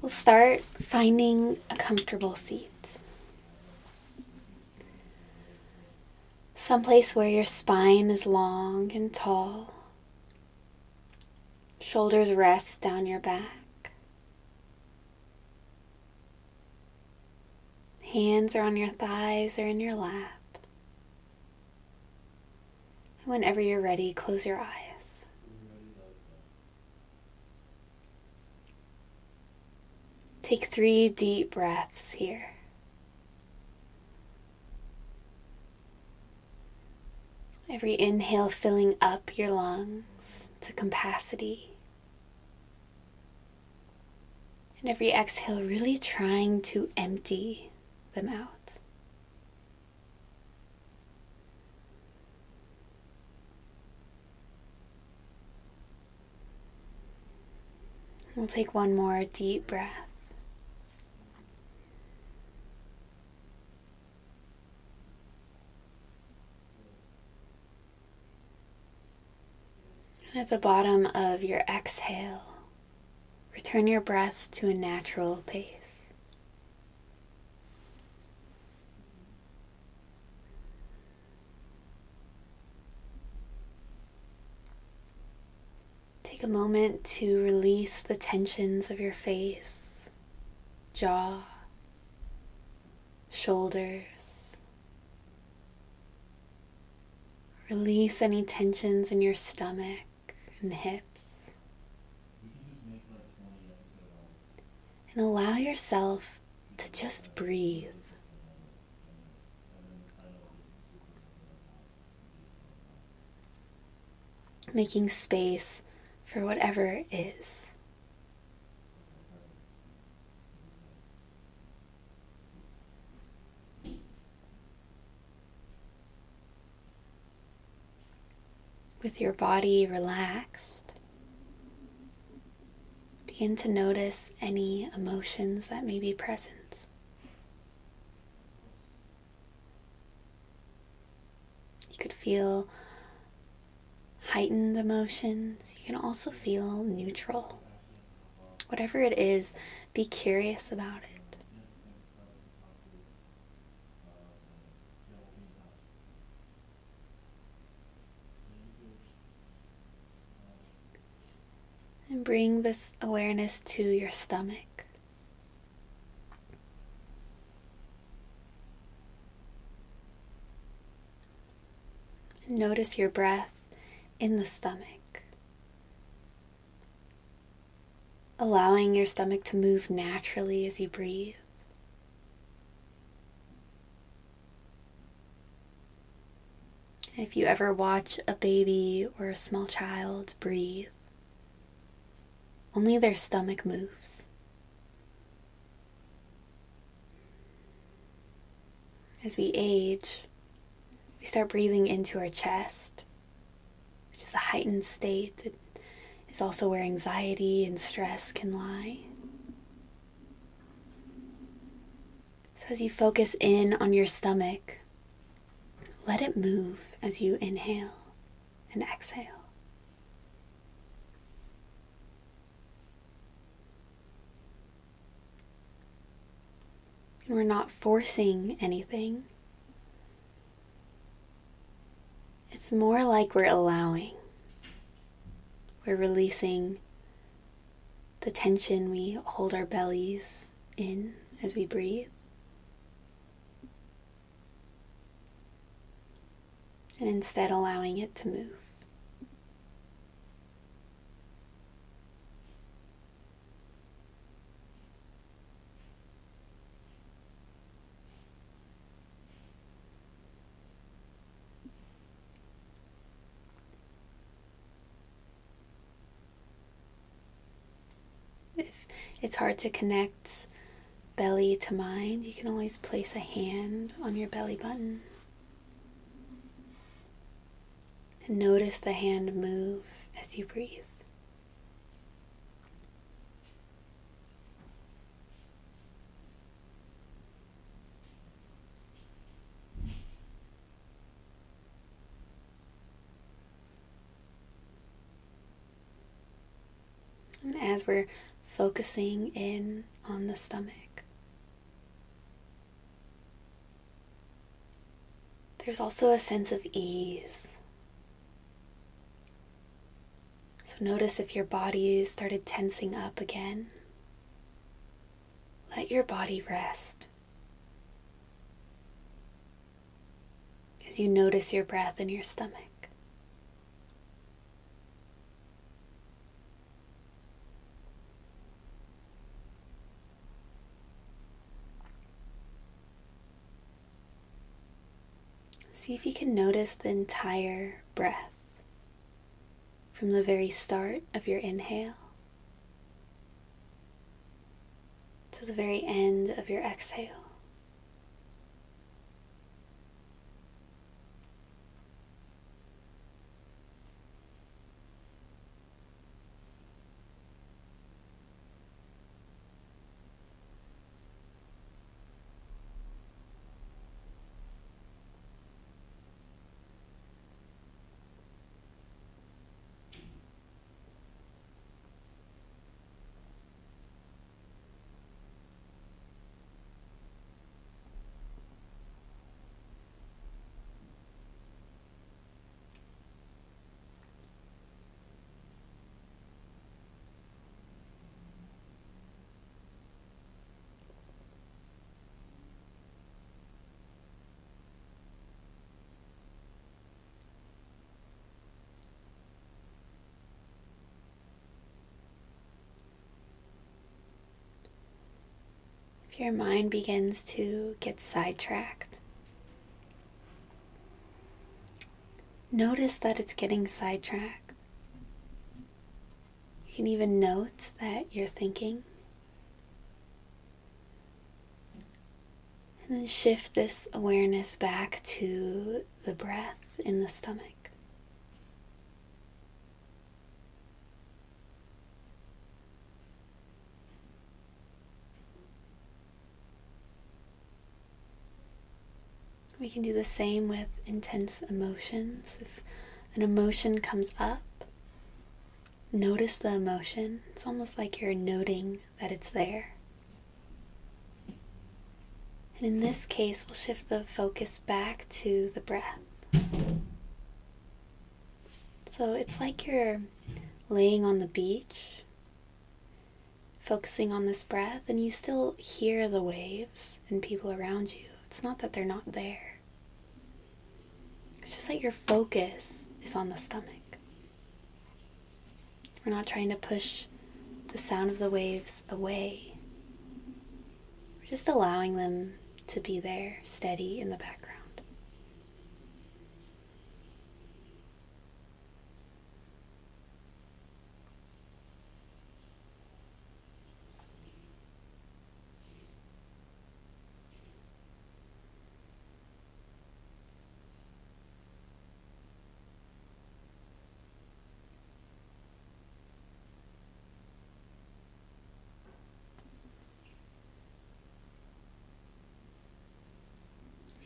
We'll start finding a comfortable seat. Someplace where your spine is long and tall. Shoulders rest down your back. Hands are on your thighs or in your lap. And whenever you're ready, close your eyes. Take three deep breaths here. Every inhale filling up your lungs to capacity. And every exhale really trying to empty them out. We'll take one more deep breath. And at the bottom of your exhale, return your breath to a natural pace. Take a moment to release the tensions of your face, jaw, shoulders. Release any tensions in your stomach and hips. And allow yourself to just breathe. Making space for whatever is. With your body relaxed, begin to notice any emotions that may be present. You could feel heightened emotions. You can also feel neutral. Whatever it is, be curious about it. Bring this awareness to your stomach. notice your breath in the stomach. Allowing your stomach to move naturally as you breathe. If you ever watch a baby or a small child breathe, only their stomach moves. As we age, we start breathing into our chest, which is a heightened state that is also where anxiety and stress can lie. So, as you focus in on your stomach, let it move as you inhale and exhale. We're not forcing anything. It's more like we're allowing. We're releasing the tension we hold our bellies in as we breathe. And instead allowing it to move. It's hard to connect belly to mind, you can always place a hand on your belly button. And notice the hand move as you breathe. And as we're focusing in on the stomach. There's also a sense of ease. So notice if your body started tensing up again. Let your body rest. As you notice your breath in your stomach. See if you can notice the entire breath from the very start of your inhale to the very end of your exhale. if your mind begins to get sidetracked, notice that it's getting sidetracked. You can even note that you're thinking. And then shift this awareness back to the breath in the stomach. We can do the same with intense emotions. If an emotion comes up, notice the emotion. It's almost like you're noting that it's there. And in this case, we'll shift the focus back to the breath. So it's like you're laying on the beach, focusing on this breath, and you still hear the waves and people around you. It's not that they're not there. It's just that your focus is on the stomach. We're not trying to push the sound of the waves away. We're just allowing them to be there, steady in the background.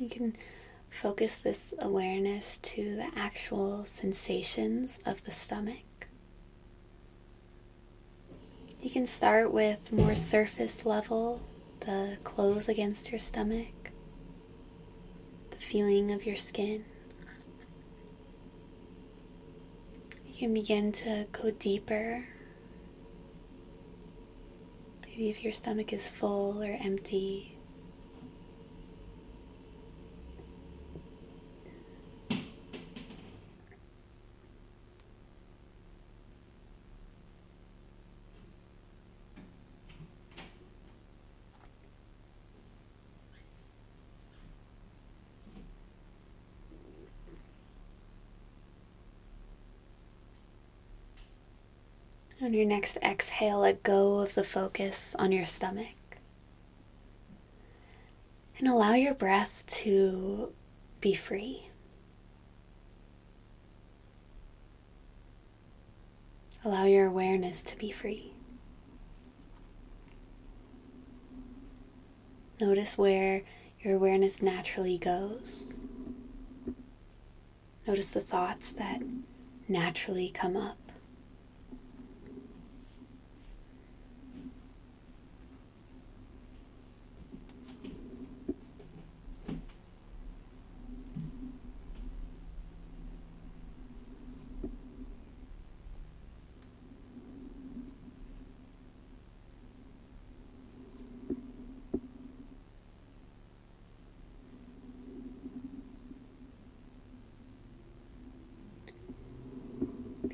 You can focus this awareness to the actual sensations of the stomach. You can start with more surface level, the clothes against your stomach, the feeling of your skin. You can begin to go deeper. Maybe if your stomach is full or empty, On your next exhale, let go of the focus on your stomach. And allow your breath to be free. Allow your awareness to be free. Notice where your awareness naturally goes. Notice the thoughts that naturally come up.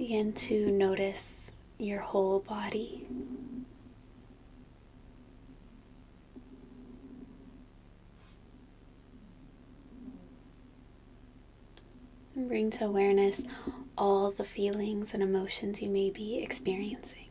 Begin to notice your whole body. And bring to awareness all the feelings and emotions you may be experiencing.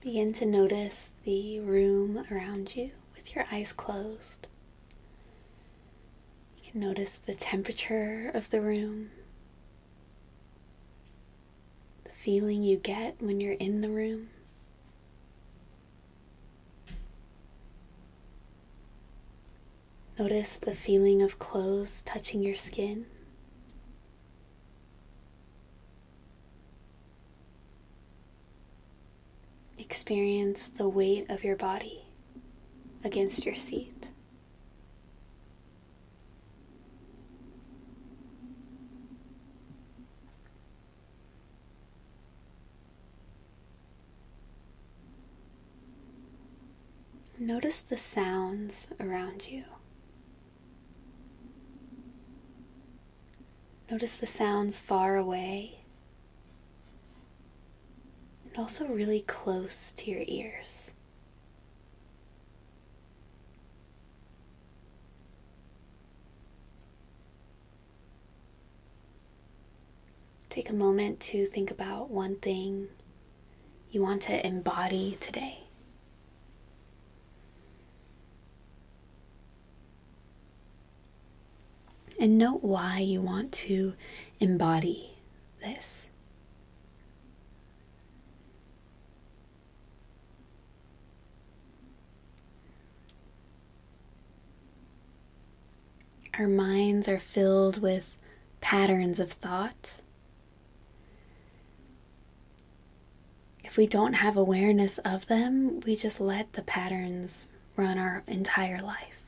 Begin to notice the room around you with your eyes closed. You can notice the temperature of the room, the feeling you get when you're in the room. Notice the feeling of clothes touching your skin. Experience the weight of your body against your seat. Notice the sounds around you. Notice the sounds far away also really close to your ears. Take a moment to think about one thing you want to embody today. And note why you want to embody this. Our minds are filled with patterns of thought. If we don't have awareness of them, we just let the patterns run our entire life.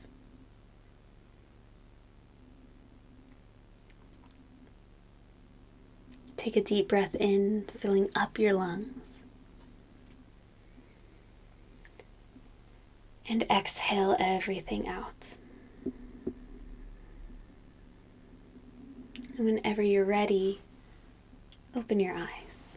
Take a deep breath in, filling up your lungs. And exhale everything out. And whenever you're ready, open your eyes.